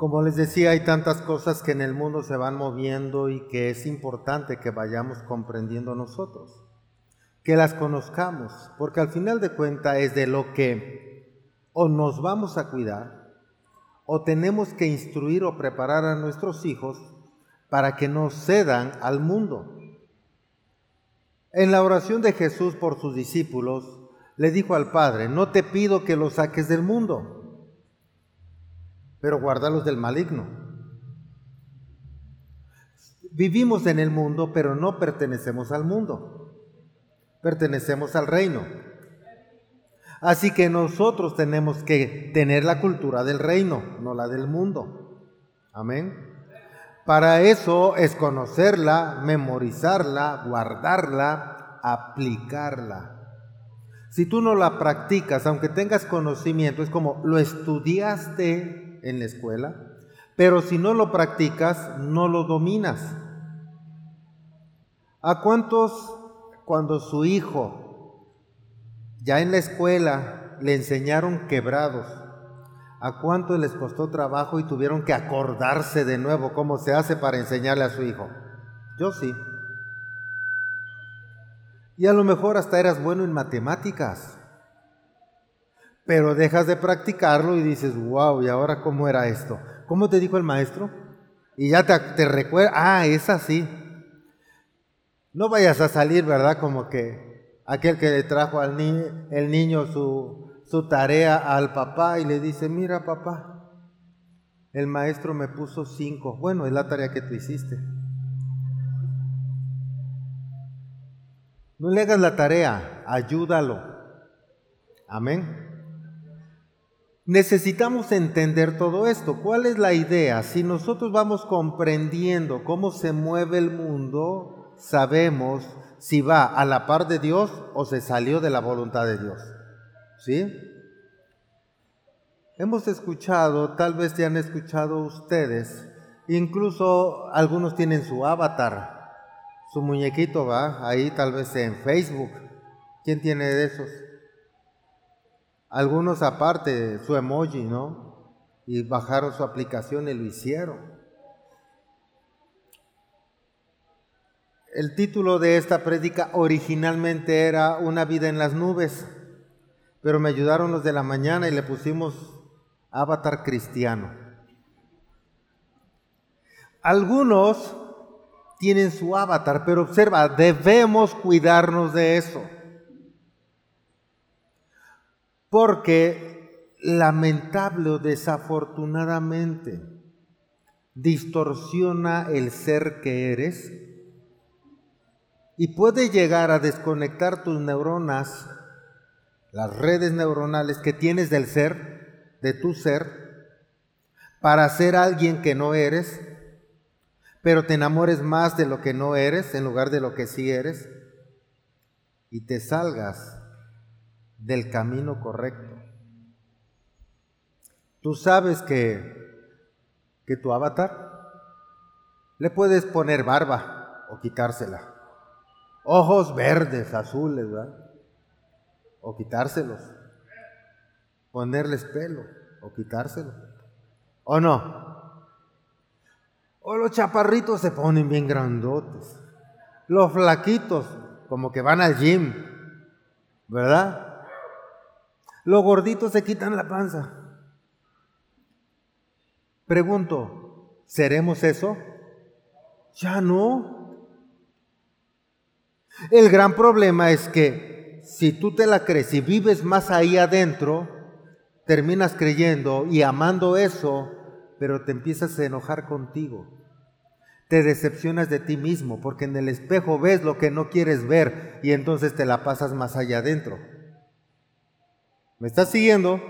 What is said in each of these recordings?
Como les decía, hay tantas cosas que en el mundo se van moviendo y que es importante que vayamos comprendiendo nosotros, que las conozcamos, porque al final de cuentas es de lo que o nos vamos a cuidar o tenemos que instruir o preparar a nuestros hijos para que no cedan al mundo. En la oración de Jesús por sus discípulos, le dijo al Padre, no te pido que los saques del mundo, pero guárdalos del maligno. Vivimos en el mundo, pero no pertenecemos al mundo. Pertenecemos al reino. Así que nosotros tenemos que tener la cultura del reino, no la del mundo. Amén. Para eso es conocerla, memorizarla, guardarla, aplicarla. Si tú no la practicas, aunque tengas conocimiento, es como lo estudiaste en la escuela, pero si no lo practicas, no lo dominas. ¿A cuántos cuando su hijo ya en la escuela le enseñaron quebrados? ¿A cuántos les costó trabajo y tuvieron que acordarse de nuevo cómo se hace para enseñarle a su hijo? Yo sí. Y a lo mejor hasta eras bueno en matemáticas pero dejas de practicarlo y dices, wow, ¿y ahora cómo era esto? ¿Cómo te dijo el maestro? Y ya te, recuerda, ah, es así. No vayas a salir, ¿verdad? Como que aquel que le trajo al el niño su, su tarea al papá y le dice, mira papá, el maestro me puso cinco. Bueno, es la tarea que tú hiciste. No le hagas la tarea, ayúdalo. Amén. Necesitamos entender todo esto. ¿Cuál es la idea? Si nosotros vamos comprendiendo cómo se mueve el mundo, sabemos si va a la par de Dios o se salió de la voluntad de Dios. ¿Sí? Hemos escuchado, tal vez ya han escuchado ustedes, incluso algunos tienen su avatar, su muñequito va ahí tal vez en Facebook. ¿Quién tiene de esos? Algunos aparte su emoji, ¿no? Y bajaron su aplicación y lo hicieron. El título de esta prédica originalmente era Una vida en las nubes, pero me ayudaron los de la mañana y le pusimos Avatar Cristiano. Algunos tienen su avatar, pero observa, debemos cuidarnos de eso porque lamentable o desafortunadamente distorsiona el ser que eres y puede llegar a desconectar tus neuronas, las redes neuronales que tienes del ser, de tu ser, para ser alguien que no eres, pero te enamores más de lo que no eres en lugar de lo que sí eres, y te salgas del camino correcto. Tú sabes que, que tu avatar le puedes poner barba o quitársela. Ojos verdes, azules, ¿verdad? O quitárselos. Ponerles pelo o quitárselo. ¿O no? O los chaparritos se ponen bien grandotes. Los flaquitos, como que van al gym, ¿verdad? Los gorditos se quitan la panza. Pregunto, ¿seremos eso? Ya no. El gran problema es que si tú te la crees y vives más ahí adentro, terminas creyendo y amando eso, pero te empiezas a enojar contigo. Te decepcionas de ti mismo porque en el espejo ves lo que no quieres ver y entonces te la pasas más allá adentro. ¿Me estás siguiendo?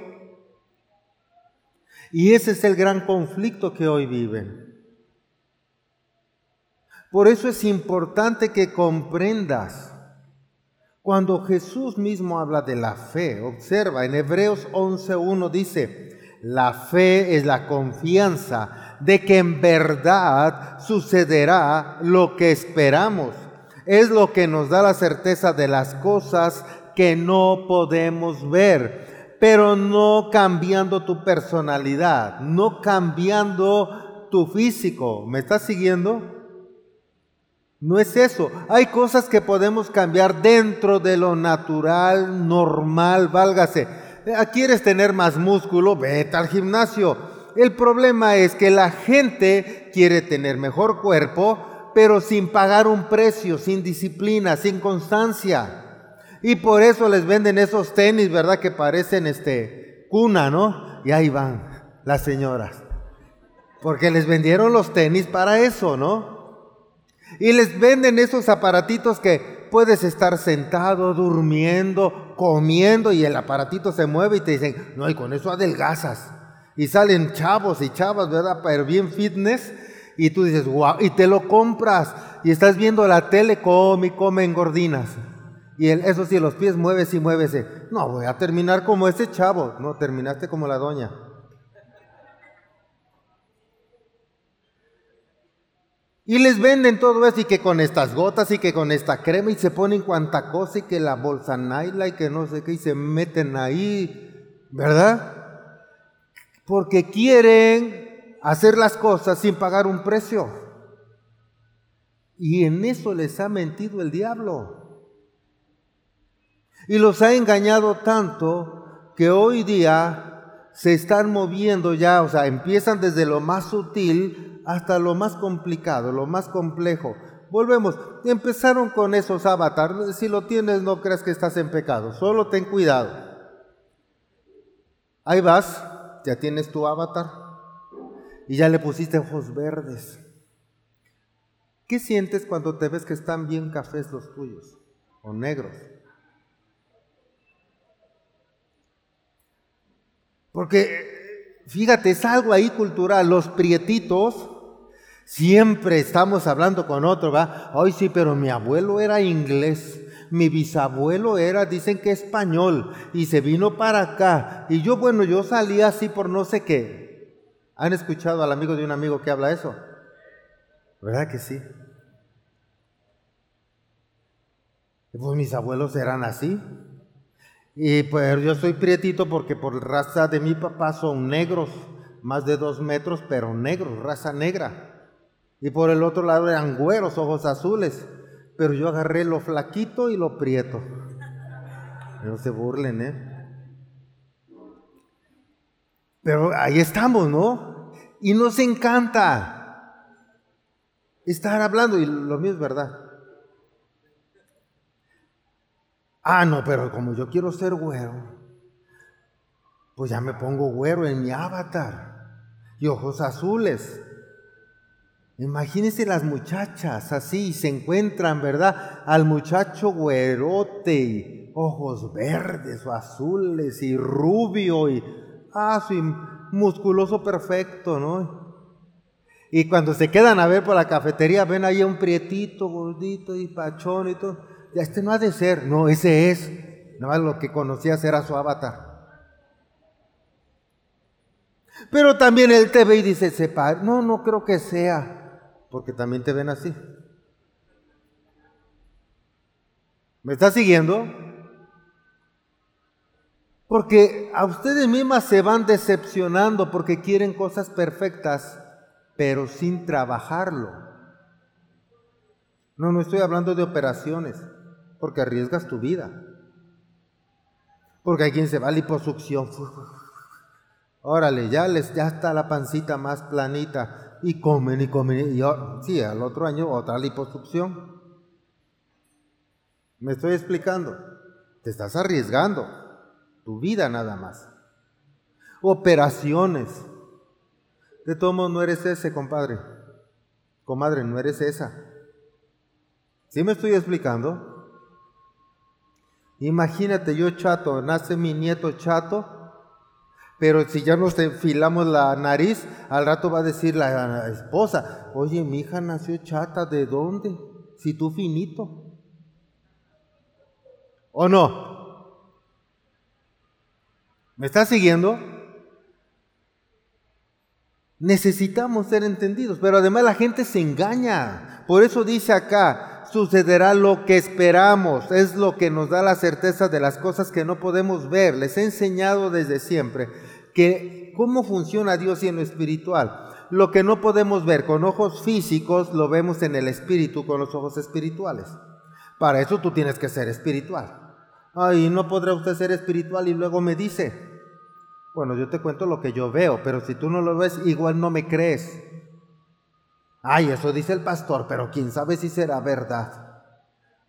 Y ese es el gran conflicto que hoy viven. Por eso es importante que comprendas. Cuando Jesús mismo habla de la fe, observa, en Hebreos 11.1 dice, la fe es la confianza de que en verdad sucederá lo que esperamos. Es lo que nos da la certeza de las cosas que no podemos ver. pero no cambiando tu personalidad, no cambiando tu físico. ¿Me estás siguiendo? No es eso. Hay cosas que podemos cambiar dentro de lo natural, normal, válgase. Eh, ¿Quieres tener más músculo? Vete al gimnasio. El problema es que la gente quiere tener mejor cuerpo, pero sin pagar un precio, sin disciplina, sin constancia. Y por eso les venden esos tenis, ¿verdad? Que parecen este cuna, ¿no? Y ahí van las señoras. Porque les vendieron los tenis para eso, ¿no? Y les venden esos aparatitos que puedes estar sentado, durmiendo, comiendo y el aparatito se mueve y te dicen, no, y con eso adelgazas. Y salen chavos y chavas, ¿verdad? Pero bien fitness. Y tú dices, wow, y te lo compras. Y estás viendo la tele, come y come engordinas. Y el, eso sí, los pies mueves y mueves. No, voy a terminar como ese chavo. No, terminaste como la doña. Y les venden todo eso y que con estas gotas y que con esta crema y se ponen cuanta cosa y que la bolsa Naila y que no sé qué y se meten ahí, ¿verdad? Porque quieren hacer las cosas sin pagar un precio. Y en eso les ha mentido el diablo. Y los ha engañado tanto que hoy día se están moviendo ya, o sea, empiezan desde lo más sutil hasta lo más complicado, lo más complejo. Volvemos, empezaron con esos avatares. Si lo tienes, no creas que estás en pecado, solo ten cuidado. Ahí vas, ya tienes tu avatar y ya le pusiste ojos verdes. ¿Qué sientes cuando te ves que están bien cafés los tuyos o negros? Porque, fíjate, es algo ahí cultural. Los prietitos, siempre estamos hablando con otro, ¿va? Ay, sí, pero mi abuelo era inglés. Mi bisabuelo era, dicen que español, y se vino para acá. Y yo, bueno, yo salí así por no sé qué. ¿Han escuchado al amigo de un amigo que habla eso? ¿Verdad que sí? Pues mis abuelos eran así. Y pues yo soy prietito porque por raza de mi papá son negros, más de dos metros, pero negros, raza negra. Y por el otro lado eran güeros, ojos azules. Pero yo agarré lo flaquito y lo prieto. No se burlen, ¿eh? Pero ahí estamos, ¿no? Y nos encanta estar hablando, y lo mío es verdad. Ah, no, pero como yo quiero ser güero, pues ya me pongo güero en mi avatar y ojos azules. Imagínense las muchachas así, se encuentran, ¿verdad? Al muchacho güerote, ojos verdes o azules y rubio y, ah, su musculoso perfecto, ¿no? Y cuando se quedan a ver por la cafetería, ven ahí un prietito, gordito y pachón y todo este no ha de ser, no, ese es. Nada más lo que conocías era su avatar. Pero también él te ve y dice, sepa, no, no creo que sea, porque también te ven así. ¿Me está siguiendo? Porque a ustedes mismas se van decepcionando porque quieren cosas perfectas, pero sin trabajarlo. No, no estoy hablando de operaciones porque arriesgas tu vida. Porque hay quien se va a liposucción. Órale, ya les ya está la pancita más planita y comen y comen y sí, al otro año otra liposucción. Me estoy explicando. Te estás arriesgando tu vida nada más. Operaciones. De todos modos no eres ese, compadre. Comadre, no eres esa. ¿Sí me estoy explicando? Imagínate yo chato, nace mi nieto chato, pero si ya nos enfilamos la nariz, al rato va a decir la esposa, oye, mi hija nació chata, ¿de dónde? Si tú finito. ¿O no? ¿Me estás siguiendo? Necesitamos ser entendidos, pero además la gente se engaña. Por eso dice acá, sucederá lo que esperamos, es lo que nos da la certeza de las cosas que no podemos ver. Les he enseñado desde siempre que cómo funciona Dios y en lo espiritual. Lo que no podemos ver con ojos físicos lo vemos en el espíritu con los ojos espirituales. Para eso tú tienes que ser espiritual. Ay, no podrá usted ser espiritual y luego me dice, bueno, yo te cuento lo que yo veo, pero si tú no lo ves, igual no me crees. Ay, eso dice el pastor, pero quién sabe si será verdad.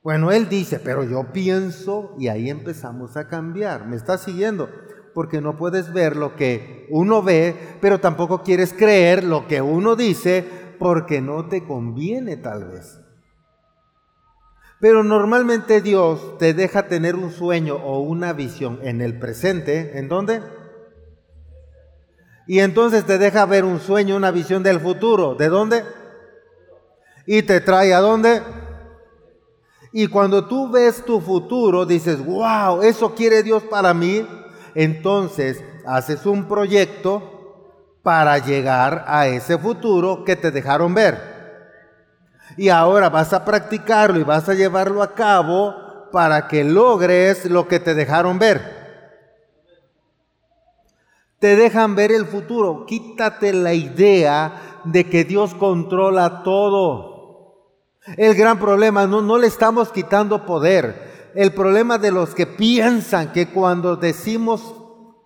Bueno, él dice, pero yo pienso y ahí empezamos a cambiar. ¿Me estás siguiendo? Porque no puedes ver lo que uno ve, pero tampoco quieres creer lo que uno dice porque no te conviene tal vez. Pero normalmente Dios te deja tener un sueño o una visión en el presente. ¿En dónde? Y entonces te deja ver un sueño, una visión del futuro. ¿De dónde? Y te trae a dónde? Y cuando tú ves tu futuro, dices, wow, eso quiere Dios para mí. Entonces haces un proyecto para llegar a ese futuro que te dejaron ver. Y ahora vas a practicarlo y vas a llevarlo a cabo para que logres lo que te dejaron ver. Te dejan ver el futuro. Quítate la idea de que Dios controla todo. El gran problema, no, no le estamos quitando poder. El problema de los que piensan que cuando decimos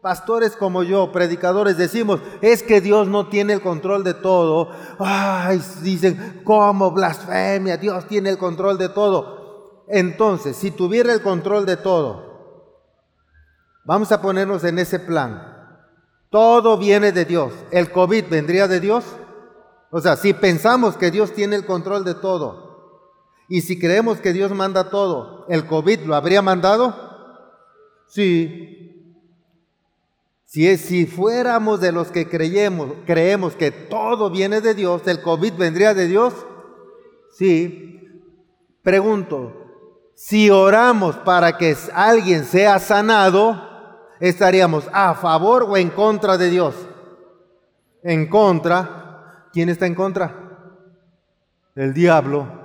pastores como yo, predicadores, decimos, es que Dios no tiene el control de todo. Ay, dicen, ¿cómo blasfemia? Dios tiene el control de todo. Entonces, si tuviera el control de todo, vamos a ponernos en ese plan. Todo viene de Dios. ¿El COVID vendría de Dios? O sea, si pensamos que Dios tiene el control de todo y si creemos que Dios manda todo, ¿el COVID lo habría mandado? Sí, si, si fuéramos de los que creemos, creemos que todo viene de Dios, ¿el COVID vendría de Dios? Sí. Pregunto, si oramos para que alguien sea sanado, ¿estaríamos a favor o en contra de Dios? En contra. ¿Quién está en contra? El diablo.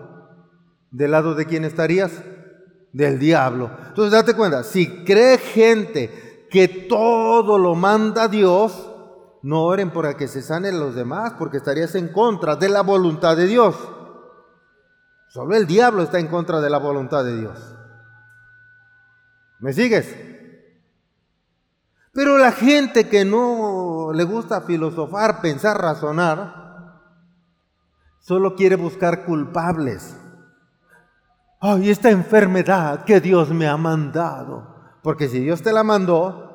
¿Del lado de quién estarías? Del diablo. Entonces date cuenta, si cree gente que todo lo manda Dios, no oren por que se sanen los demás, porque estarías en contra de la voluntad de Dios. Solo el diablo está en contra de la voluntad de Dios. ¿Me sigues? Pero la gente que no le gusta filosofar, pensar, razonar, solo quiere buscar culpables. Ay, esta enfermedad que Dios me ha mandado. Porque si Dios te la mandó,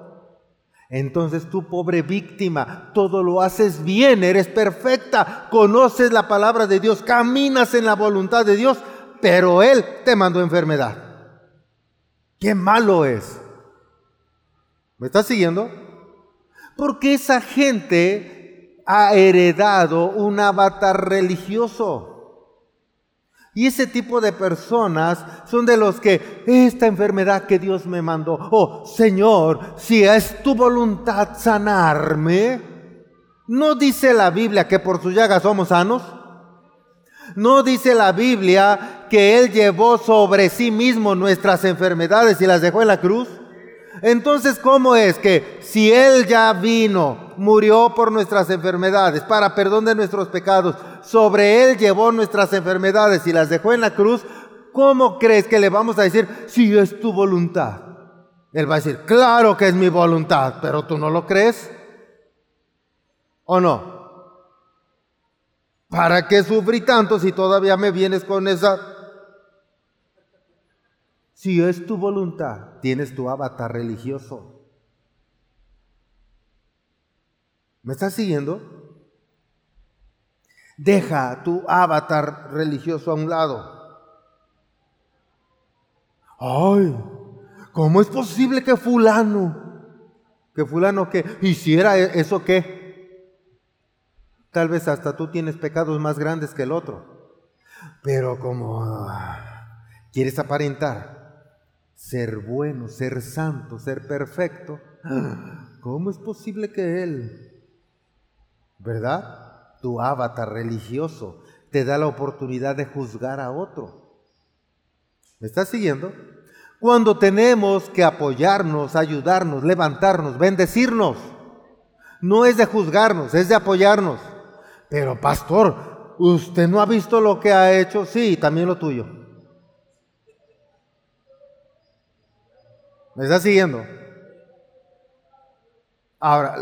entonces tú, pobre víctima, todo lo haces bien, eres perfecta, conoces la palabra de Dios, caminas en la voluntad de Dios, pero Él te mandó enfermedad. Qué malo es. ¿Me estás siguiendo? Porque esa gente ha heredado un avatar religioso. Y ese tipo de personas son de los que esta enfermedad que Dios me mandó, oh Señor, si es tu voluntad sanarme, ¿no dice la Biblia que por su llaga somos sanos? ¿No dice la Biblia que Él llevó sobre sí mismo nuestras enfermedades y las dejó en la cruz? Entonces, ¿cómo es que si Él ya vino, murió por nuestras enfermedades, para perdón de nuestros pecados, sobre Él llevó nuestras enfermedades y las dejó en la cruz, ¿cómo crees que le vamos a decir si es tu voluntad? Él va a decir, claro que es mi voluntad, pero tú no lo crees. ¿O no? ¿Para qué sufrí tanto si todavía me vienes con esa si es tu voluntad, tienes tu avatar religioso. ¿Me estás siguiendo? Deja tu avatar religioso a un lado. Ay, ¿cómo es posible que fulano, que fulano que hiciera e-, eso qué? Tal vez hasta tú tienes pecados más grandes que el otro. Pero como ah, quieres aparentar, ser bueno, ser santo, ser perfecto. ¿Cómo es posible que Él, verdad? Tu avatar religioso te da la oportunidad de juzgar a otro. ¿Me estás siguiendo? Cuando tenemos que apoyarnos, ayudarnos, levantarnos, bendecirnos. No es de juzgarnos, es de apoyarnos. Pero pastor, ¿usted no ha visto lo que ha hecho? Sí, también lo tuyo. ¿Me está siguiendo? Ahora,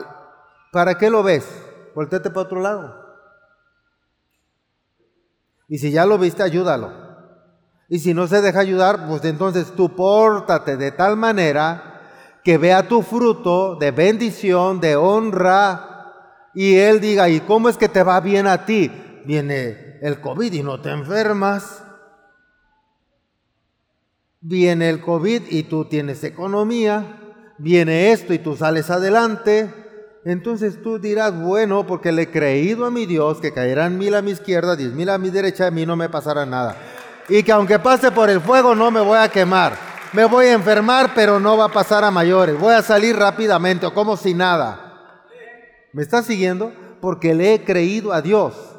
¿para qué lo ves? Voltete para otro lado. Y si ya lo viste, ayúdalo. Y si no se deja ayudar, pues entonces tú pórtate de tal manera que vea tu fruto de bendición, de honra, y él diga, ¿y cómo es que te va bien a ti? Viene el COVID y no te enfermas. Viene el COVID y tú tienes economía. Viene esto y tú sales adelante. Entonces tú dirás, bueno, porque le he creído a mi Dios que caerán mil a mi izquierda, diez mil a mi derecha, a mí no me pasará nada. Y que aunque pase por el fuego no me voy a quemar. Me voy a enfermar, pero no va a pasar a mayores. Voy a salir rápidamente o como si nada. ¿Me está siguiendo? Porque le he creído a Dios.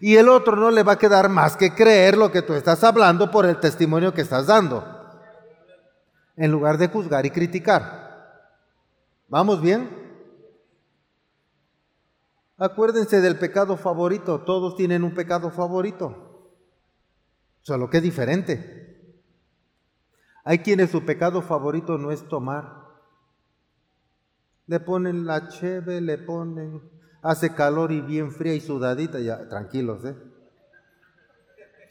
Y el otro no le va a quedar más que creer lo que tú estás hablando por el testimonio que estás dando. En lugar de juzgar y criticar. ¿Vamos bien? Acuérdense del pecado favorito, todos tienen un pecado favorito, solo que es diferente. Hay quienes su pecado favorito no es tomar. Le ponen la cheve, le ponen, hace calor y bien fría y sudadita, ya, tranquilos, ¿eh?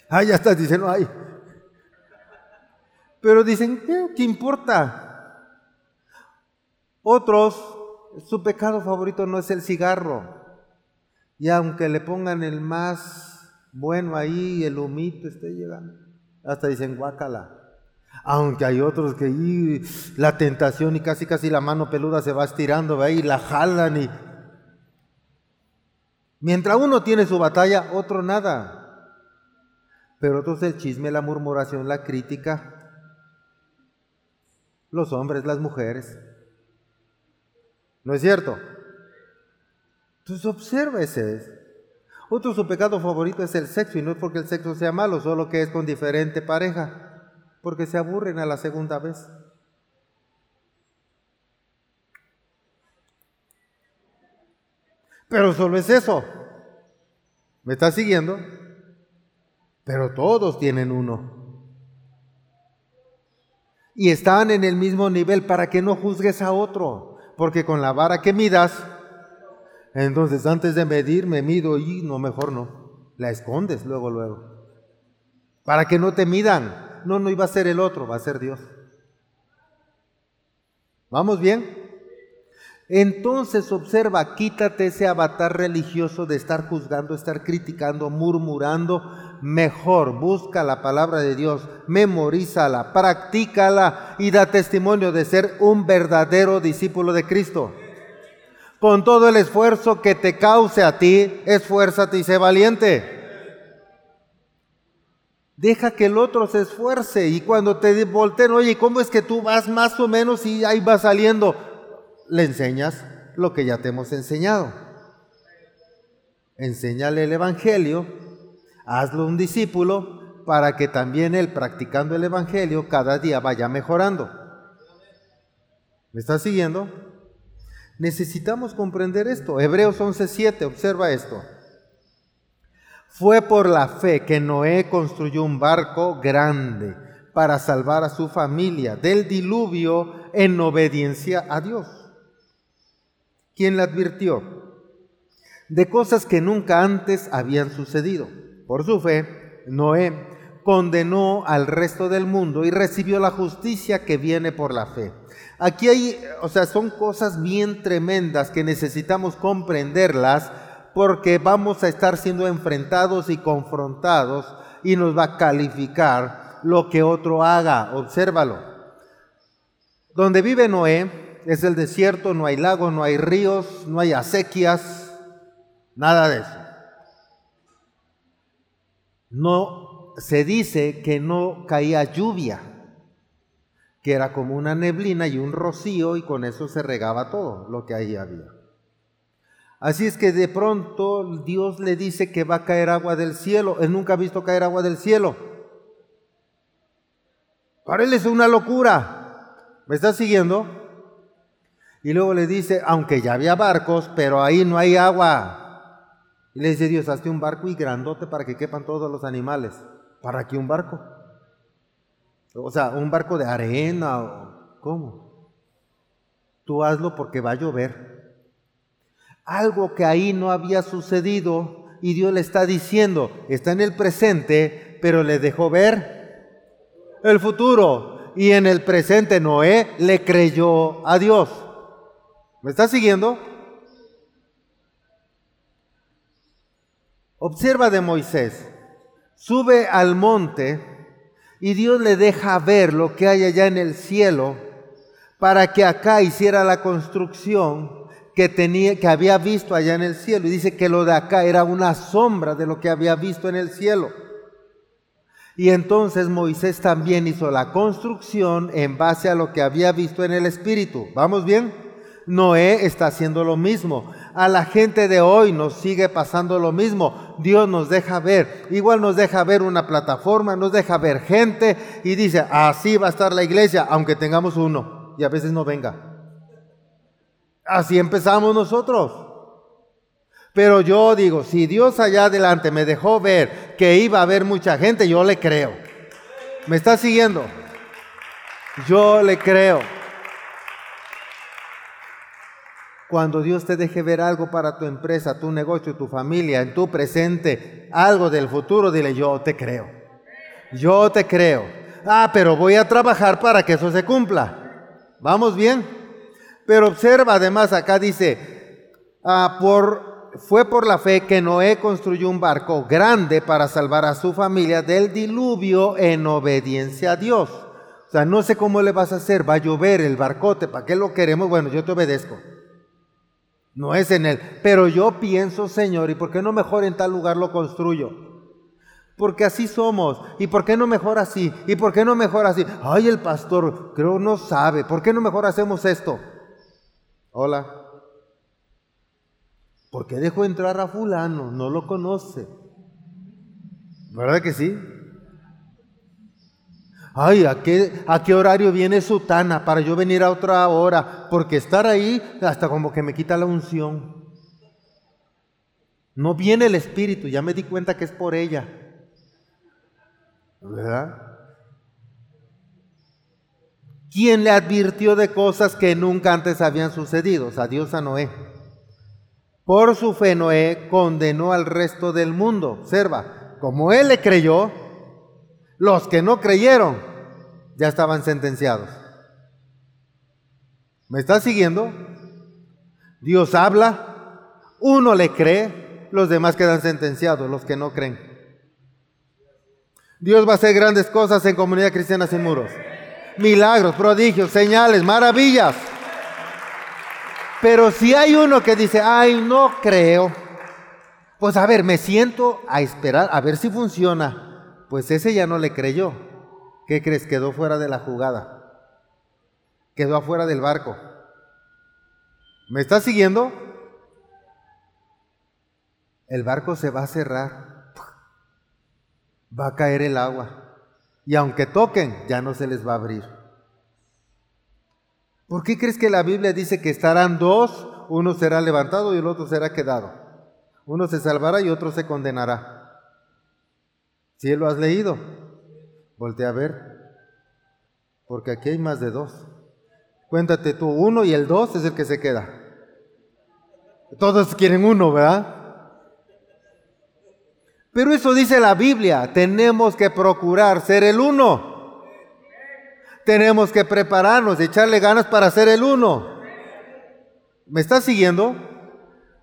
Ah, ya estás diciendo, ay. Pero dicen, ¿qué, ¿qué importa? Otros, su pecado favorito no es el cigarro. Y aunque le pongan el más bueno ahí, el humito esté llegando, hasta dicen guácala. Aunque hay otros que la tentación y casi casi la mano peluda se va estirando, ahí y la jalan y... Mientras uno tiene su batalla, otro nada. Pero entonces el chisme, la murmuración, la crítica, los hombres, las mujeres. ¿No es cierto? Entonces observa ese. Otro su pecado favorito es el sexo y no es porque el sexo sea malo, solo que es con diferente pareja, porque se aburren a la segunda vez. Pero solo es eso. ¿Me está siguiendo? Pero todos tienen uno. Y están en el mismo nivel para que no juzgues a otro, porque con la vara que midas, entonces, antes de medir, me mido y no, mejor no. La escondes luego, luego. Para que no te midan. No, no iba a ser el otro, va a ser Dios. ¿Vamos bien? Entonces observa, quítate ese avatar religioso de estar juzgando, estar criticando, murmurando. Mejor busca la palabra de Dios, memorízala, practícala y da testimonio de ser un verdadero discípulo de Cristo con todo el esfuerzo que te cause a ti, esfuérzate y sé valiente. Deja que el otro se esfuerce y cuando te volteen, oye, ¿cómo es que tú vas más o menos y ahí vas saliendo? Le enseñas lo que ya te hemos enseñado. Enséñale el Evangelio, hazlo un discípulo para que también él practicando el Evangelio cada día vaya mejorando. ¿Me estás siguiendo? Necesitamos comprender esto. Hebreos 11:7, observa esto. Fue por la fe que Noé construyó un barco grande para salvar a su familia del diluvio en obediencia a Dios. ¿Quién le advirtió? De cosas que nunca antes habían sucedido. Por su fe, Noé condenó al resto del mundo y recibió la justicia que viene por la fe. Aquí hay, o sea, son cosas bien tremendas que necesitamos comprenderlas porque vamos a estar siendo enfrentados y confrontados y nos va a calificar lo que otro haga. Obsérvalo. Donde vive Noé es el desierto, no hay lagos, no hay ríos, no hay acequias, nada de eso. No se dice que no caía lluvia que era como una neblina y un rocío y con eso se regaba todo lo que ahí había. Así es que de pronto Dios le dice que va a caer agua del cielo. Él nunca ha visto caer agua del cielo. Para él es una locura. ¿Me está siguiendo? Y luego le dice, aunque ya había barcos, pero ahí no hay agua. Y le dice Dios, hazte un barco y grandote para que quepan todos los animales. ¿Para qué un barco? O sea, un barco de arena. ¿Cómo? Tú hazlo porque va a llover. Algo que ahí no había sucedido y Dios le está diciendo, está en el presente, pero le dejó ver el futuro. Y en el presente Noé le creyó a Dios. ¿Me está siguiendo? Observa de Moisés. Sube al monte y Dios le deja ver lo que hay allá en el cielo para que acá hiciera la construcción que tenía que había visto allá en el cielo y dice que lo de acá era una sombra de lo que había visto en el cielo. Y entonces Moisés también hizo la construcción en base a lo que había visto en el espíritu. ¿Vamos bien? Noé está haciendo lo mismo. A la gente de hoy nos sigue pasando lo mismo. Dios nos deja ver. Igual nos deja ver una plataforma, nos deja ver gente y dice, así va a estar la iglesia, aunque tengamos uno y a veces no venga. Así empezamos nosotros. Pero yo digo, si Dios allá adelante me dejó ver que iba a haber mucha gente, yo le creo. ¿Me está siguiendo? Yo le creo. Cuando Dios te deje ver algo para tu empresa, tu negocio, tu familia, en tu presente, algo del futuro, dile, yo te creo. Yo te creo. Ah, pero voy a trabajar para que eso se cumpla. ¿Vamos bien? Pero observa, además, acá dice, ah, fue por la fe que Noé construyó un barco grande para salvar a su familia del diluvio en obediencia a Dios. O sea, no sé cómo le vas a hacer, va a llover el barcote, ¿para qué lo queremos? Bueno, yo te obedezco. No es en él. Pero yo pienso, Señor, ¿y por qué no mejor en tal lugar lo construyo? Porque así somos. ¿Y por qué no mejor así? ¿Y por qué no mejor así? Ay, el pastor creo no sabe. ¿Por qué no mejor hacemos esto? Hola. ¿Por qué dejó entrar a fulano? No lo conoce. ¿Verdad que sí? Ay, ¿a qué, ¿a qué horario viene Sutana para yo venir a otra hora? Porque estar ahí hasta como que me quita la unción. No viene el Espíritu, ya me di cuenta que es por ella. ¿Verdad? ¿Quién le advirtió de cosas que nunca antes habían sucedido? O sea, Dios a Noé. Por su fe Noé condenó al resto del mundo. Observa, como él le creyó, los que no creyeron ya estaban sentenciados. ¿Me está siguiendo? Dios habla, uno le cree, los demás quedan sentenciados, los que no creen. Dios va a hacer grandes cosas en comunidad cristiana sin muros. Milagros, prodigios, señales, maravillas. Pero si hay uno que dice, ay, no creo, pues a ver, me siento a esperar a ver si funciona. Pues ese ya no le creyó. ¿Qué crees? Quedó fuera de la jugada. Quedó afuera del barco. ¿Me estás siguiendo? El barco se va a cerrar. Va a caer el agua. Y aunque toquen, ya no se les va a abrir. ¿Por qué crees que la Biblia dice que estarán dos? Uno será levantado y el otro será quedado. Uno se salvará y otro se condenará. Si lo has leído, voltea a ver, porque aquí hay más de dos. Cuéntate tú, uno y el dos es el que se queda. Todos quieren uno, ¿verdad? Pero eso dice la Biblia, tenemos que procurar ser el uno. Tenemos que prepararnos, echarle ganas para ser el uno. ¿Me estás siguiendo?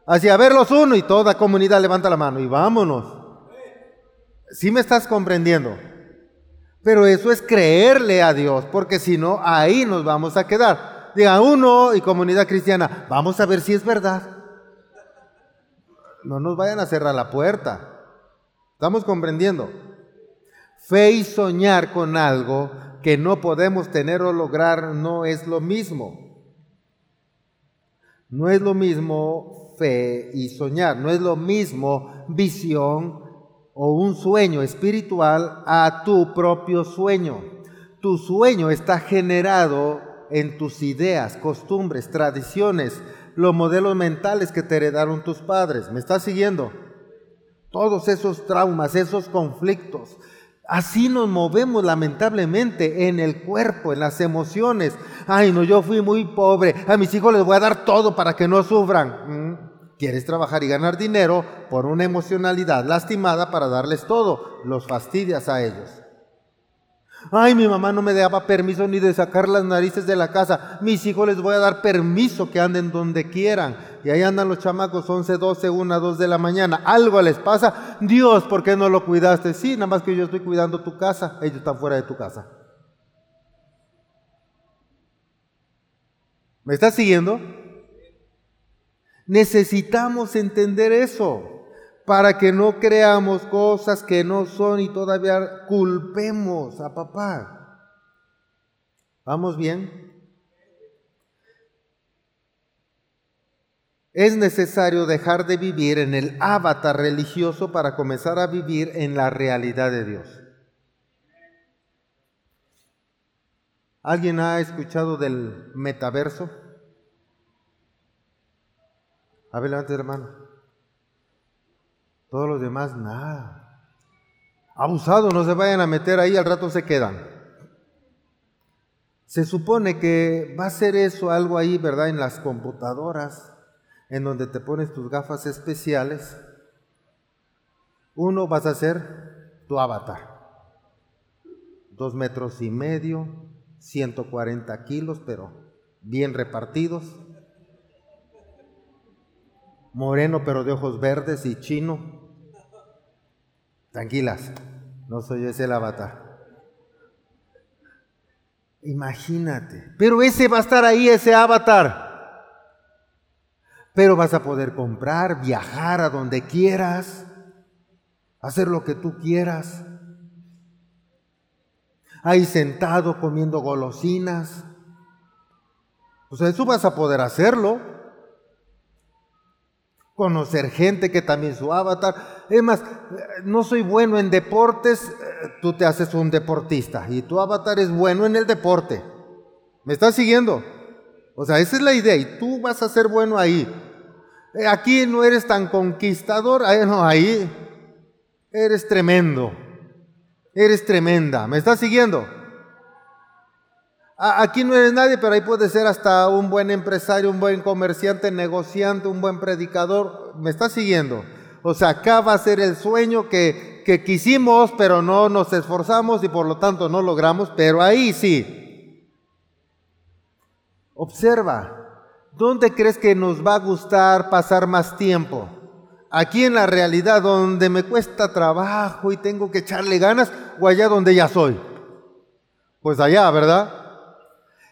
Hacia verlos uno y toda comunidad levanta la mano y vámonos. Sí me estás comprendiendo. Pero eso es creerle a Dios, porque si no, ahí nos vamos a quedar. Diga uno y comunidad cristiana, vamos a ver si es verdad. No nos vayan a cerrar la puerta. ¿Estamos comprendiendo? Fe y soñar con algo que no podemos tener o lograr no es lo mismo. No es lo mismo fe y soñar, no es lo mismo visión o un sueño espiritual a tu propio sueño. Tu sueño está generado en tus ideas, costumbres, tradiciones, los modelos mentales que te heredaron tus padres. ¿Me estás siguiendo? Todos esos traumas, esos conflictos. Así nos movemos lamentablemente en el cuerpo, en las emociones. Ay, no, yo fui muy pobre. A mis hijos les voy a dar todo para que no sufran. Quieres trabajar y ganar dinero por una emocionalidad lastimada para darles todo. Los fastidias a ellos. Ay, mi mamá no me daba permiso ni de sacar las narices de la casa. Mis hijos les voy a dar permiso que anden donde quieran. Y ahí andan los chamacos 11, 12, 1, 2 de la mañana. Algo les pasa. Dios, ¿por qué no lo cuidaste? Sí, nada más que yo estoy cuidando tu casa. Ellos están fuera de tu casa. ¿Me estás siguiendo? Necesitamos entender eso para que no creamos cosas que no son y todavía culpemos a papá. ¿Vamos bien? Es necesario dejar de vivir en el avatar religioso para comenzar a vivir en la realidad de Dios. ¿Alguien ha escuchado del metaverso? A ver, levante hermano. Todos los demás, nada. Abusado, no se vayan a meter ahí, al rato se quedan. Se supone que va a ser eso algo ahí, ¿verdad? En las computadoras, en donde te pones tus gafas especiales. Uno vas a ser tu avatar. Dos metros y medio, 140 kilos, pero bien repartidos. Moreno, pero de ojos verdes y chino. Tranquilas, no soy ese el avatar. Imagínate. Pero ese va a estar ahí, ese avatar. Pero vas a poder comprar, viajar a donde quieras, hacer lo que tú quieras. Ahí sentado comiendo golosinas. O sea, eso vas a poder hacerlo conocer gente que también su avatar. Es más, no soy bueno en deportes, eh, tú te haces un deportista y tu avatar es bueno en el deporte. ¿Me estás siguiendo? O sea, esa es la idea y tú vas a ser bueno ahí. Eh, aquí no eres tan conquistador, ahí no, ahí eres tremendo. Eres tremenda. ¿Me estás siguiendo? Aquí no eres nadie, pero ahí puede ser hasta un buen empresario, un buen comerciante, negociante, un buen predicador. ¿Me estás siguiendo? O sea, acá va a ser el sueño que, que quisimos, pero no nos esforzamos y por lo tanto no logramos, pero ahí sí. Observa, ¿dónde crees que nos va a gustar pasar más tiempo? Aquí en la realidad donde me cuesta trabajo y tengo que echarle ganas o allá donde ya soy. Pues allá, ¿verdad?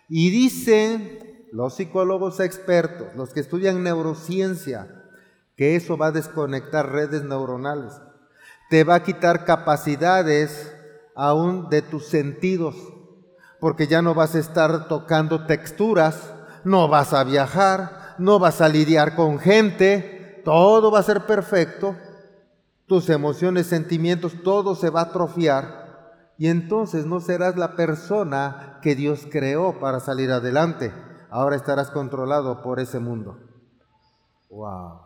Y dicen los psicólogos expertos, los que estudian neurociencia, que eso va a desconectar redes neuronales, te va a quitar capacidades aún de tus sentidos, porque ya no vas a estar tocando texturas, no vas a viajar, no vas a lidiar con gente, todo va a ser perfecto, tus emociones, sentimientos, todo se va a atrofiar y entonces no serás la persona que Dios creó para salir adelante. Ahora estarás controlado por ese mundo. Wow.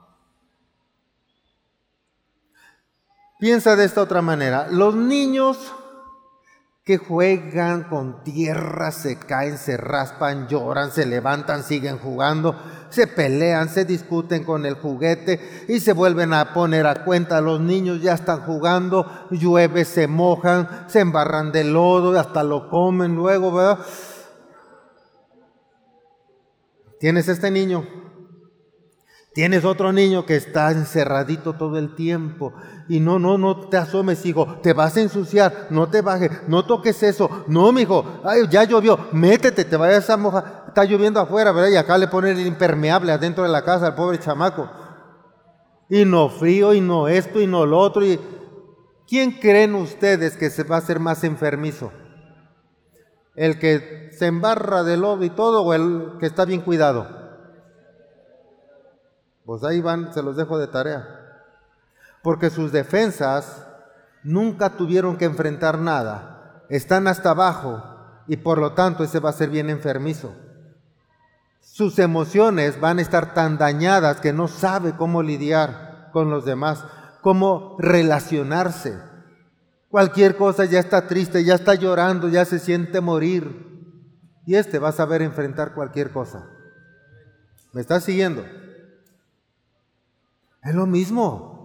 Piensa de esta otra manera. Los niños que juegan con tierra, se caen, se raspan, lloran, se levantan, siguen jugando, se pelean, se discuten con el juguete y se vuelven a poner a cuenta. Los niños ya están jugando, llueve, se mojan, se embarran de lodo, hasta lo comen luego, ¿verdad? Tienes este niño, Tienes otro niño que está encerradito todo el tiempo y no, no, no te asomes, hijo, te vas a ensuciar, no te bajes, no toques eso, no, mijo, ay, ya llovió, métete, te vayas a mojar, está lloviendo afuera, ¿verdad? Y acá le ponen el impermeable adentro de la casa al pobre chamaco. Y no frío, y no esto, y no lo otro. Y... ¿Quién creen ustedes que se va a hacer más enfermizo? ¿El que se embarra de lodo y todo o el que está bien cuidado? Pues ahí van, se los dejo de tarea. Porque sus defensas nunca tuvieron que enfrentar nada. Están hasta abajo y por lo tanto ese va a ser bien enfermizo. Sus emociones van a estar tan dañadas que no sabe cómo lidiar con los demás, cómo relacionarse. Cualquier cosa ya está triste, ya está llorando, ya se siente morir. Y este va a saber enfrentar cualquier cosa. ¿Me está siguiendo? Es lo mismo.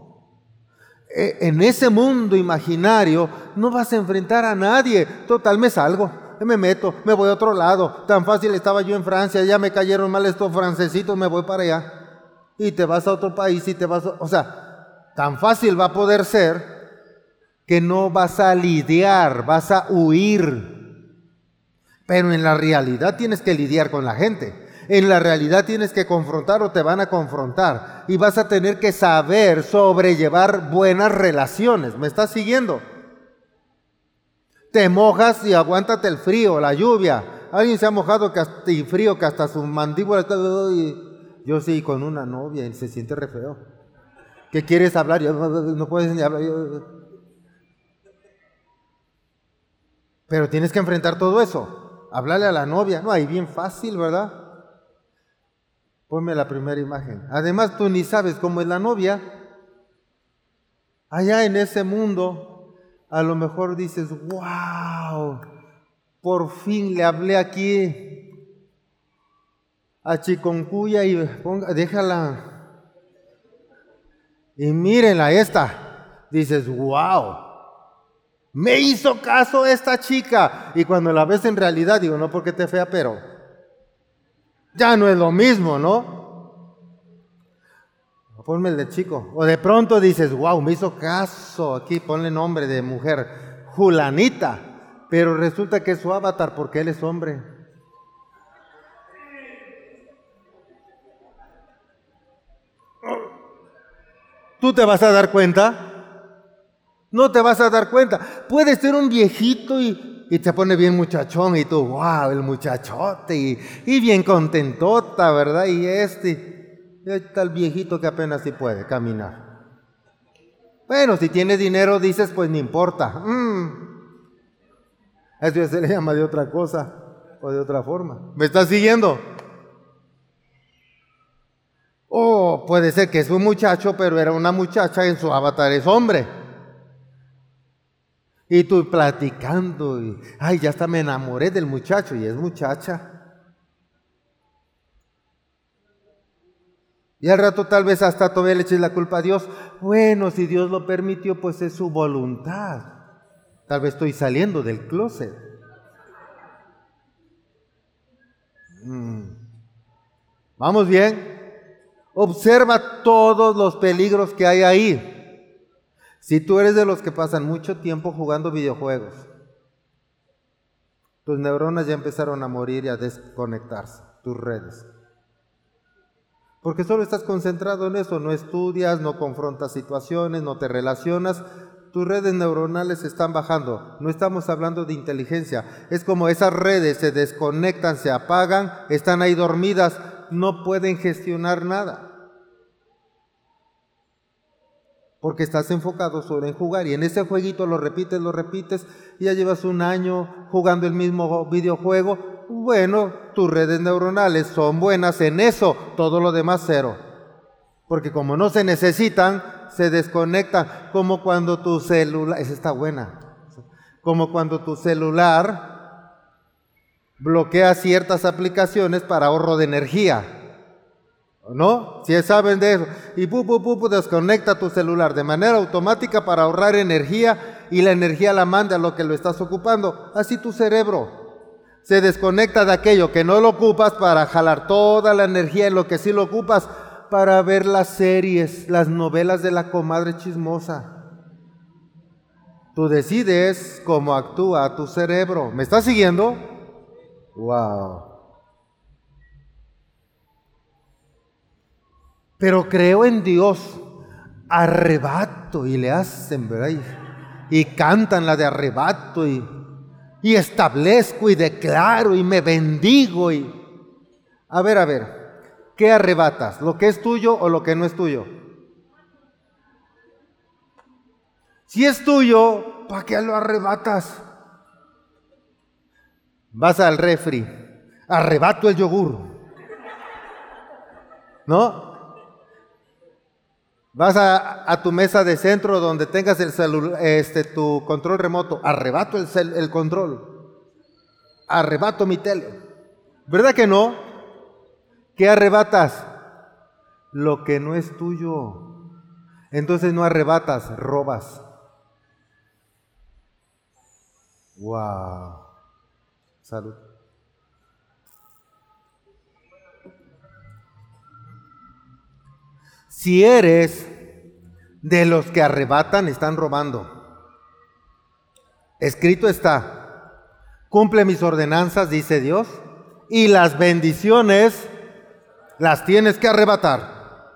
E, en ese mundo imaginario no vas a enfrentar a nadie. Total, me salgo, me meto, me voy a otro lado. Tan fácil estaba yo en Francia, ya me cayeron mal estos francesitos, me voy para allá. Y te vas a otro país y te vas, a, o sea, tan fácil va a poder ser que no vas a lidiar, vas a huir. Pero en la realidad tienes que lidiar con la gente. En la realidad tienes que confrontar o te van a confrontar. Y vas a tener que saber sobrellevar buenas relaciones. ¿Me estás siguiendo? Te mojas y aguántate el frío, la lluvia. Alguien se ha mojado y frío que hasta su mandíbula está... Yo sí, con una novia y se siente re feo. ¿Qué quieres hablar? no puedes ni hablar. Pero tienes que enfrentar todo eso. Hablarle a la novia. No, ahí bien fácil, ¿verdad? Ponme la primera imagen. Además, tú ni sabes cómo es la novia. Allá en ese mundo, a lo mejor dices, wow, por fin le hablé aquí a Chiconcuya y ponga, déjala. Y mírenla esta. Dices, wow, me hizo caso esta chica. Y cuando la ves en realidad, digo, no porque te fea, pero ya no es lo mismo, ¿no? Ponme el de chico. O de pronto dices, wow, me hizo caso. Aquí ponle nombre de mujer, Julanita. Pero resulta que es su avatar porque él es hombre. ¿Tú te vas a dar cuenta? No te vas a dar cuenta. Puede ser un viejito y y te pone bien muchachón y tú, wow, el muchachote y, bien contentota, ¿verdad? Y este, está el viejito que apenas sí puede caminar. Bueno, si tiene dinero dices, pues no importa. Mm. Eso ya se le llama de otra cosa o de otra forma. ¿Me estás siguiendo? O puede ser que es un muchacho, pero era una muchacha en su avatar es hombre. Y tú platicando, y, ay, ya hasta me enamoré del muchacho y es muchacha. Y al rato tal vez hasta todavía le eches la culpa a Dios. Bueno, si Dios lo permitió, pues es su voluntad. Tal vez estoy saliendo del closet. Mm. Vamos bien. Observa todos los peligros que hay ahí. Si tú eres de los que pasan mucho tiempo jugando videojuegos, tus neuronas ya empezaron a morir y a desconectarse, tus redes. Porque solo estás concentrado en eso, no estudias, no confrontas situaciones, no te relacionas, tus redes neuronales están bajando. No estamos hablando de inteligencia. Es como esas redes se desconectan, se apagan, están ahí dormidas, no pueden gestionar nada. Porque estás enfocado solo en jugar y en ese jueguito lo repites, lo repites, y ya llevas un año jugando el mismo videojuego, bueno, tus redes neuronales son buenas en eso, todo lo demás cero. Porque como no se necesitan, se desconectan, como cuando tu celular, esa está buena, como cuando tu celular bloquea ciertas aplicaciones para ahorro de energía. ¿No? Si saben de eso. Y pu, pu, pu, desconecta tu celular de manera automática para ahorrar energía y la energía la manda a lo que lo estás ocupando. Así tu cerebro se desconecta de aquello que no lo ocupas para jalar toda la energía en lo que sí lo ocupas para ver las series, las novelas de la comadre chismosa. Tú decides cómo actúa tu cerebro. ¿Me estás siguiendo? Wow. Pero creo en Dios, arrebato y le hacen, ¿verdad? Y, cantan la de arrebato y, y establezco y declaro y me bendigo y... A ver, a ver, ¿qué arrebatas? ¿Lo que es tuyo o lo que no es tuyo? Si es tuyo, ¿para qué lo arrebatas? Vas al refri, arrebato el yogur. ¿No? Vas a, tu mesa de centro donde tengas el este, tu control remoto, arrebato el, el control, arrebato mi tele. ¿Verdad que no? ¿Qué arrebatas? Lo que no es tuyo. Entonces no arrebatas, robas. Wow. Salud. Si eres de los que arrebatan, están robando. Escrito está, cumple mis ordenanzas, dice Dios, y las bendiciones las tienes que arrebatar.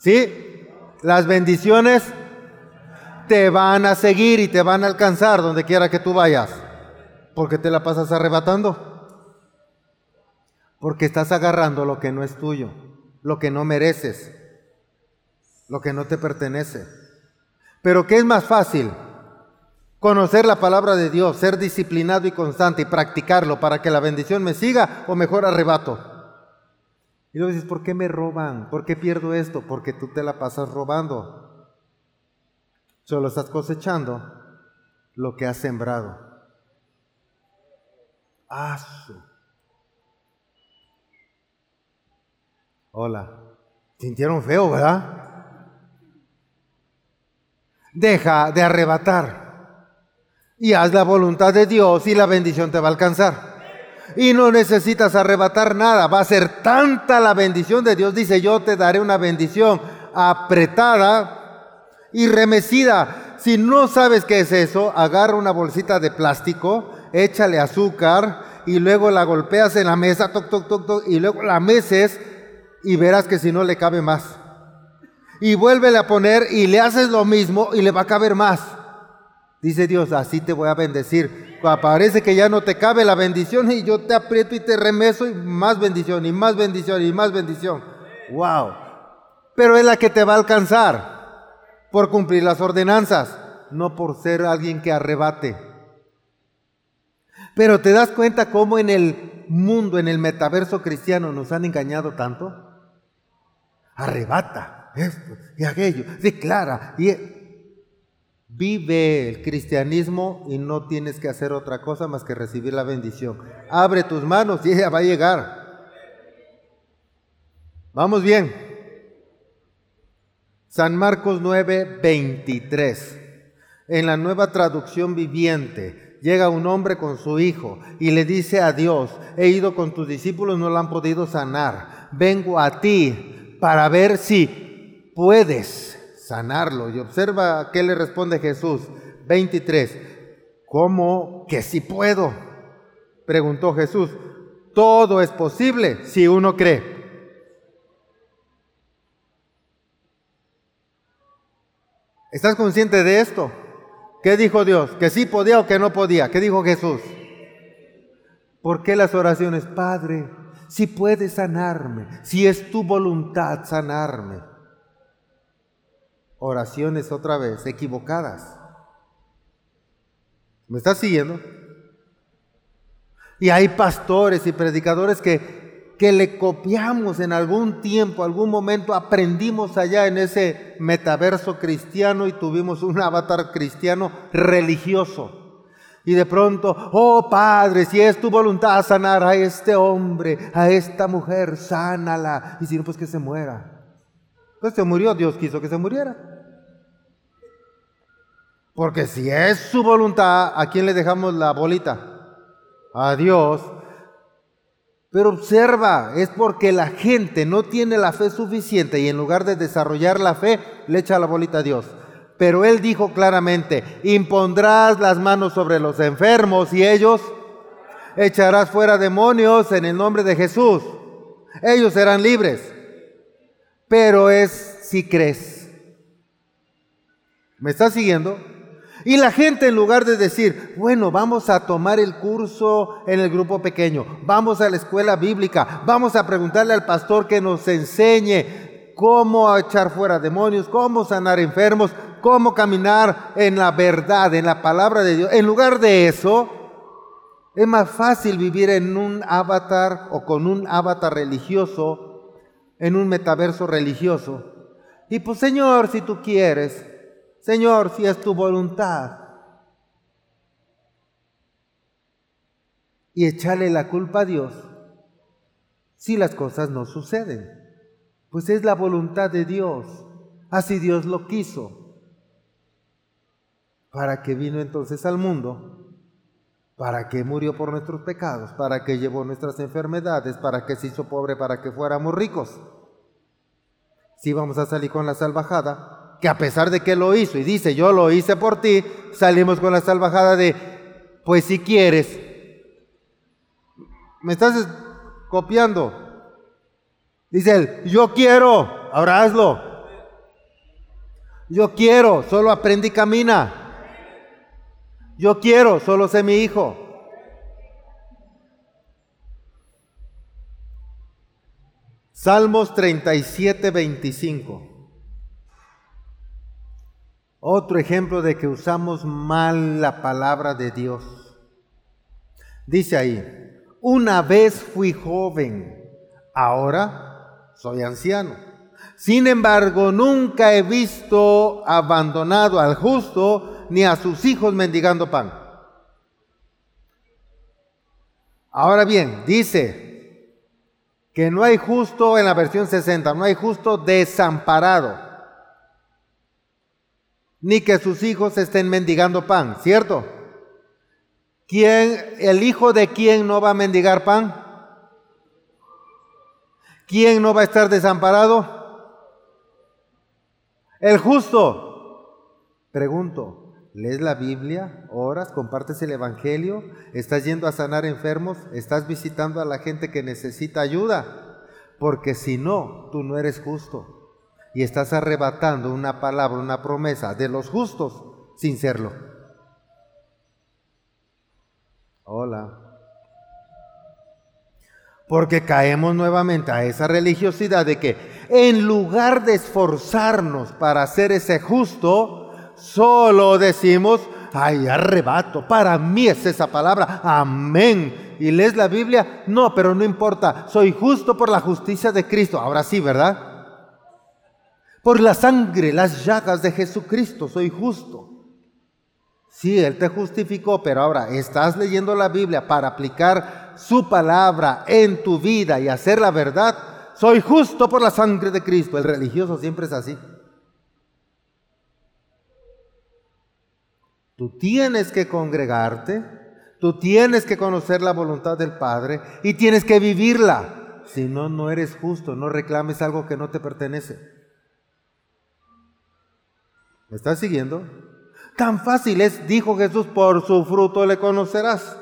¿Sí? Las bendiciones te van a seguir y te van a alcanzar donde quiera que tú vayas. porque te la pasas arrebatando? Porque estás agarrando lo que no es tuyo, lo que no mereces, lo que no te pertenece. Pero ¿qué es más fácil? Conocer la palabra de Dios, ser disciplinado y constante y practicarlo para que la bendición me siga o mejor arrebato. Y luego dices, ¿por qué me roban? ¿Por qué pierdo esto? Porque tú te la pasas robando. Solo estás cosechando lo que has sembrado. Hola. Sintieron feo, ¿verdad? Deja de arrebatar y haz la voluntad de Dios y la bendición te va a alcanzar. Y no necesitas arrebatar nada, va a ser tanta la bendición de Dios, dice yo te daré una bendición apretada y remecida. Si no sabes qué es eso, agarra una bolsita de plástico, échale azúcar y luego la golpeas en la mesa, toc, toc, toc, toc, y luego la meces y verás que si no le cabe más. Y vuélvele a poner y le haces lo mismo y le va a caber más. Dice Dios, así te voy a bendecir. Parece que ya no te cabe la bendición y yo te aprieto y te remeso y más bendición y más bendición y más bendición. Wow. Pero es la que te va a alcanzar por cumplir las ordenanzas, no por ser alguien que arrebate. Pero te das cuenta cómo en el mundo, en el metaverso cristiano nos han engañado tanto. Arrebata esto y aquello, declara y Vive el cristianismo y no tienes que hacer otra cosa más que recibir la bendición. Abre tus manos y ella va a llegar. Vamos bien. San Marcos 9, 23. En la nueva traducción viviente, llega un hombre con su hijo y le dice a Dios, he ido con tus discípulos, no lo han podido sanar. Vengo a ti para ver si puedes sanarlo. Y observa qué le responde Jesús. 23. ¿Cómo que si puedo? Preguntó Jesús. Todo es posible si uno cree. ¿Estás consciente de esto? ¿Qué dijo Dios? ¿Que sí podía o que no podía? ¿Qué dijo Jesús? ¿Por qué las oraciones? Padre, si puedes sanarme, si es tu voluntad sanarme oraciones otra vez equivocadas. ¿Me estás siguiendo? Y hay pastores y predicadores que, que le copiamos en algún tiempo, algún momento, aprendimos allá en ese metaverso cristiano y tuvimos un avatar cristiano religioso. Y de pronto, oh Padre, si es tu voluntad sanar a este hombre, a esta mujer, sánala. Y si no, pues que se muera. Pues se murió, Dios quiso que se muriera. Porque si es su voluntad, ¿a quién le dejamos la bolita? A Dios. Pero observa, es porque la gente no tiene la fe suficiente y en lugar de desarrollar la fe, le echa la bolita a Dios. Pero él dijo claramente, impondrás las manos sobre los enfermos y ellos echarás fuera demonios en el nombre de Jesús. Ellos serán libres pero es si crees. ¿Me estás siguiendo? Y la gente en lugar de decir, bueno, vamos a tomar el curso en el grupo pequeño, vamos a la escuela bíblica, vamos a preguntarle al pastor que nos enseñe cómo echar fuera demonios, cómo sanar enfermos, cómo caminar en la verdad, en la palabra de Dios. En lugar de eso, Es más fácil vivir en un avatar o con un avatar religioso, en un metaverso religioso. Y pues Señor, si tú quieres, Señor, si es tu voluntad. Y echarle la culpa a Dios si las cosas no suceden. Pues es la voluntad de Dios. Así Dios lo quiso. ¿Para qué vino entonces al mundo? ¿Para qué murió por nuestros pecados? ¿Para qué llevó nuestras enfermedades? ¿Para qué se hizo pobre? ¿Para que fuéramos ricos? Si vamos a salir con la salvajada, que a pesar de que lo hizo y dice, yo lo hice por ti, salimos con la salvajada de, pues si quieres, me estás copiando. Dice él, yo quiero, ahora hazlo. Yo quiero, solo aprende y camina. Yo quiero, solo sé mi hijo. Salmos 37, 25. Otro ejemplo de que usamos mal la palabra de Dios. Dice ahí, una vez fui joven, ahora soy anciano. Sin embargo, nunca he visto abandonado al justo ni a sus hijos mendigando pan. Ahora bien, dice que no hay justo en la versión 60, no hay justo desamparado, ni que sus hijos estén mendigando pan, ¿cierto? ¿Quién, el hijo de quién no va a mendigar pan? ¿Quién no va a estar desamparado? El justo. Pregunto, lees la Biblia, oras, compartes el Evangelio, estás yendo a sanar enfermos, estás visitando a la gente que necesita ayuda, porque si no, tú no eres justo y estás arrebatando una palabra, una promesa de los justos sin serlo. Hola. Porque caemos nuevamente a esa religiosidad de que en lugar de esforzarnos para hacer ese justo, Solo decimos, ay, arrebato. Para mí es esa palabra, amén. Y lees la Biblia, no, pero no importa. Soy justo por la justicia de Cristo. Ahora sí, ¿verdad? Por la sangre, las llagas de Jesucristo, soy justo. Sí, Él te justificó, pero ahora estás leyendo la Biblia para aplicar su palabra en tu vida y hacer la verdad. Soy justo por la sangre de Cristo. El religioso siempre es así. Tú tienes que congregarte, tú tienes que conocer la voluntad del Padre y tienes que vivirla. Si no, no eres justo, no reclames algo que no te pertenece. ¿Me estás siguiendo? Tan fácil es, dijo Jesús, por su fruto le conocerás.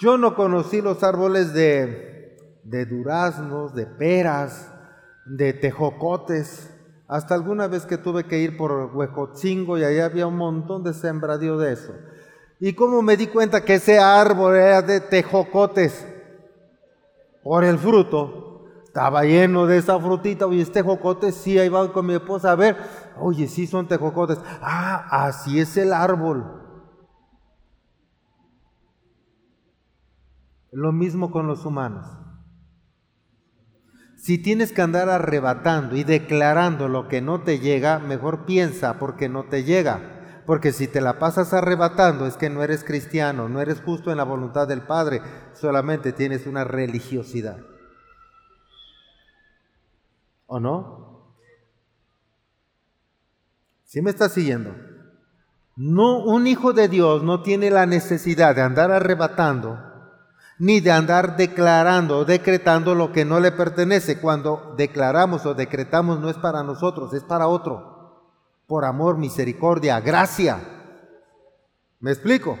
Yo no conocí los árboles de, de duraznos, de peras, de tejocotes, hasta alguna vez que tuve que ir por Huejotzingo y ahí había un montón de sembradío de eso. Y como me di cuenta que ese árbol era de tejocotes por el fruto, estaba lleno de esa frutita, oye, este tejocote, sí, ahí va con mi esposa a ver, oye, sí son tejocotes. Ah, así es el árbol. Lo mismo con los humanos. Si tienes que andar arrebatando y declarando lo que no te llega, mejor piensa porque no te llega. Porque si te la pasas arrebatando es que no eres cristiano, no eres justo en la voluntad del Padre, solamente tienes una religiosidad. ¿O no? ¿Sí me estás siguiendo? No, un hijo de Dios no tiene la necesidad de andar arrebatando ni de andar declarando o decretando lo que no le pertenece. Cuando declaramos o decretamos no es para nosotros, es para otro. Por amor, misericordia, gracia. ¿Me explico?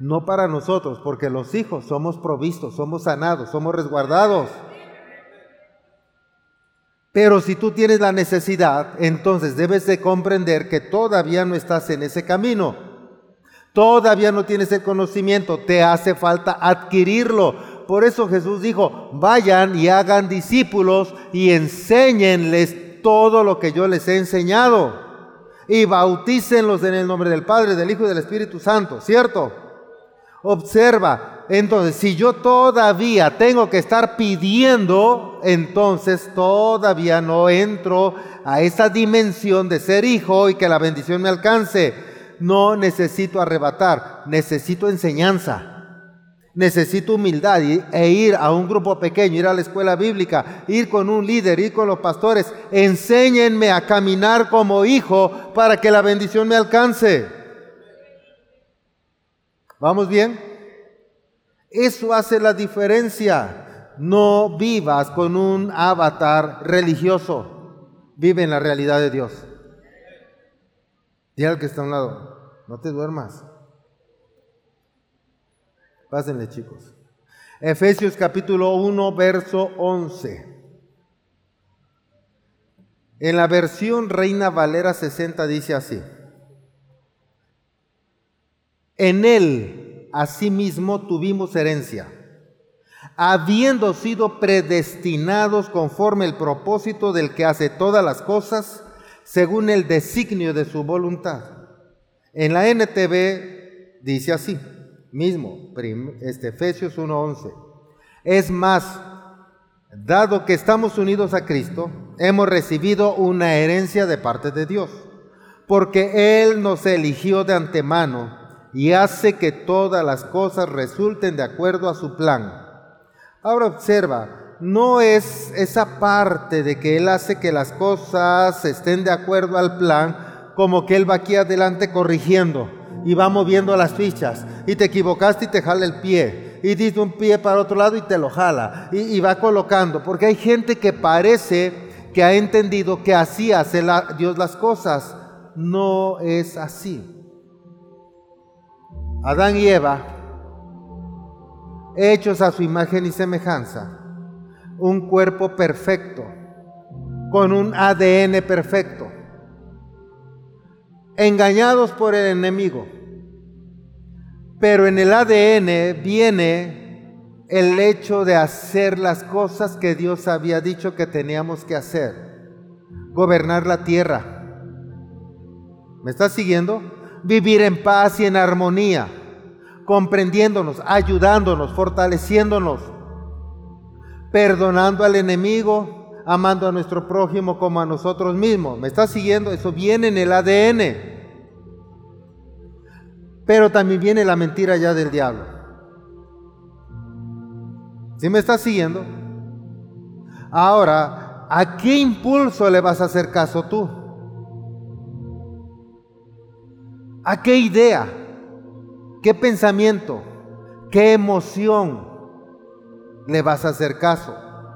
No para nosotros, porque los hijos somos provistos, somos sanados, somos resguardados. Pero si tú tienes la necesidad, entonces debes de comprender que todavía no estás en ese camino. Todavía no tienes el conocimiento, te hace falta adquirirlo. Por eso Jesús dijo, vayan y hagan discípulos y enséñenles todo lo que yo les he enseñado. Y bautícenlos en el nombre del Padre, del Hijo y del Espíritu Santo, ¿cierto? Observa, entonces, si yo todavía tengo que estar pidiendo, entonces todavía no entro a esa dimensión de ser hijo y que la bendición me alcance. No necesito arrebatar, necesito enseñanza. Necesito humildad e ir a un grupo pequeño, ir a la escuela bíblica, ir con un líder, ir con los pastores. Enséñenme a caminar como hijo para que la bendición me alcance. ¿Vamos bien? Eso hace la diferencia. No vivas con un avatar religioso. Vive en la realidad de Dios. Dile al que está a un lado, no te duermas. Pásenle chicos. Efesios capítulo 1, verso 11. En la versión Reina Valera 60 dice así. En él asimismo tuvimos herencia, habiendo sido predestinados conforme el propósito del que hace todas las cosas según el designio de su voluntad. En la NTV dice así mismo, este, Efesios 1.11. Es más, dado que estamos unidos a Cristo, hemos recibido una herencia de parte de Dios, porque Él nos eligió de antemano y hace que todas las cosas resulten de acuerdo a su plan. Ahora observa, no es esa parte de que Él hace que las cosas estén de acuerdo al plan, como que Él va aquí adelante corrigiendo y va moviendo las fichas y te equivocaste y te jala el pie y dice un pie para otro lado y te lo jala y, va colocando, porque hay gente que parece que ha entendido que así hace Dios las cosas. No es así. Adán y Eva, hechos a su imagen y semejanza, un cuerpo perfecto, con un ADN perfecto, engañados por el enemigo, pero en el ADN viene el hecho de hacer las cosas que Dios había dicho que teníamos que hacer, gobernar la tierra. ¿Me estás siguiendo? Vivir en paz y en armonía, comprendiéndonos, ayudándonos, fortaleciéndonos, perdonando al enemigo, amando a nuestro prójimo como a nosotros mismos. ¿Me está siguiendo? Eso viene en el ADN. Pero también viene la mentira ya del diablo. ¿Sí me está siguiendo? Ahora, ¿a qué impulso le vas a hacer caso tú? ¿A qué idea? ¿Qué pensamiento? ¿Qué emoción le vas a hacer caso?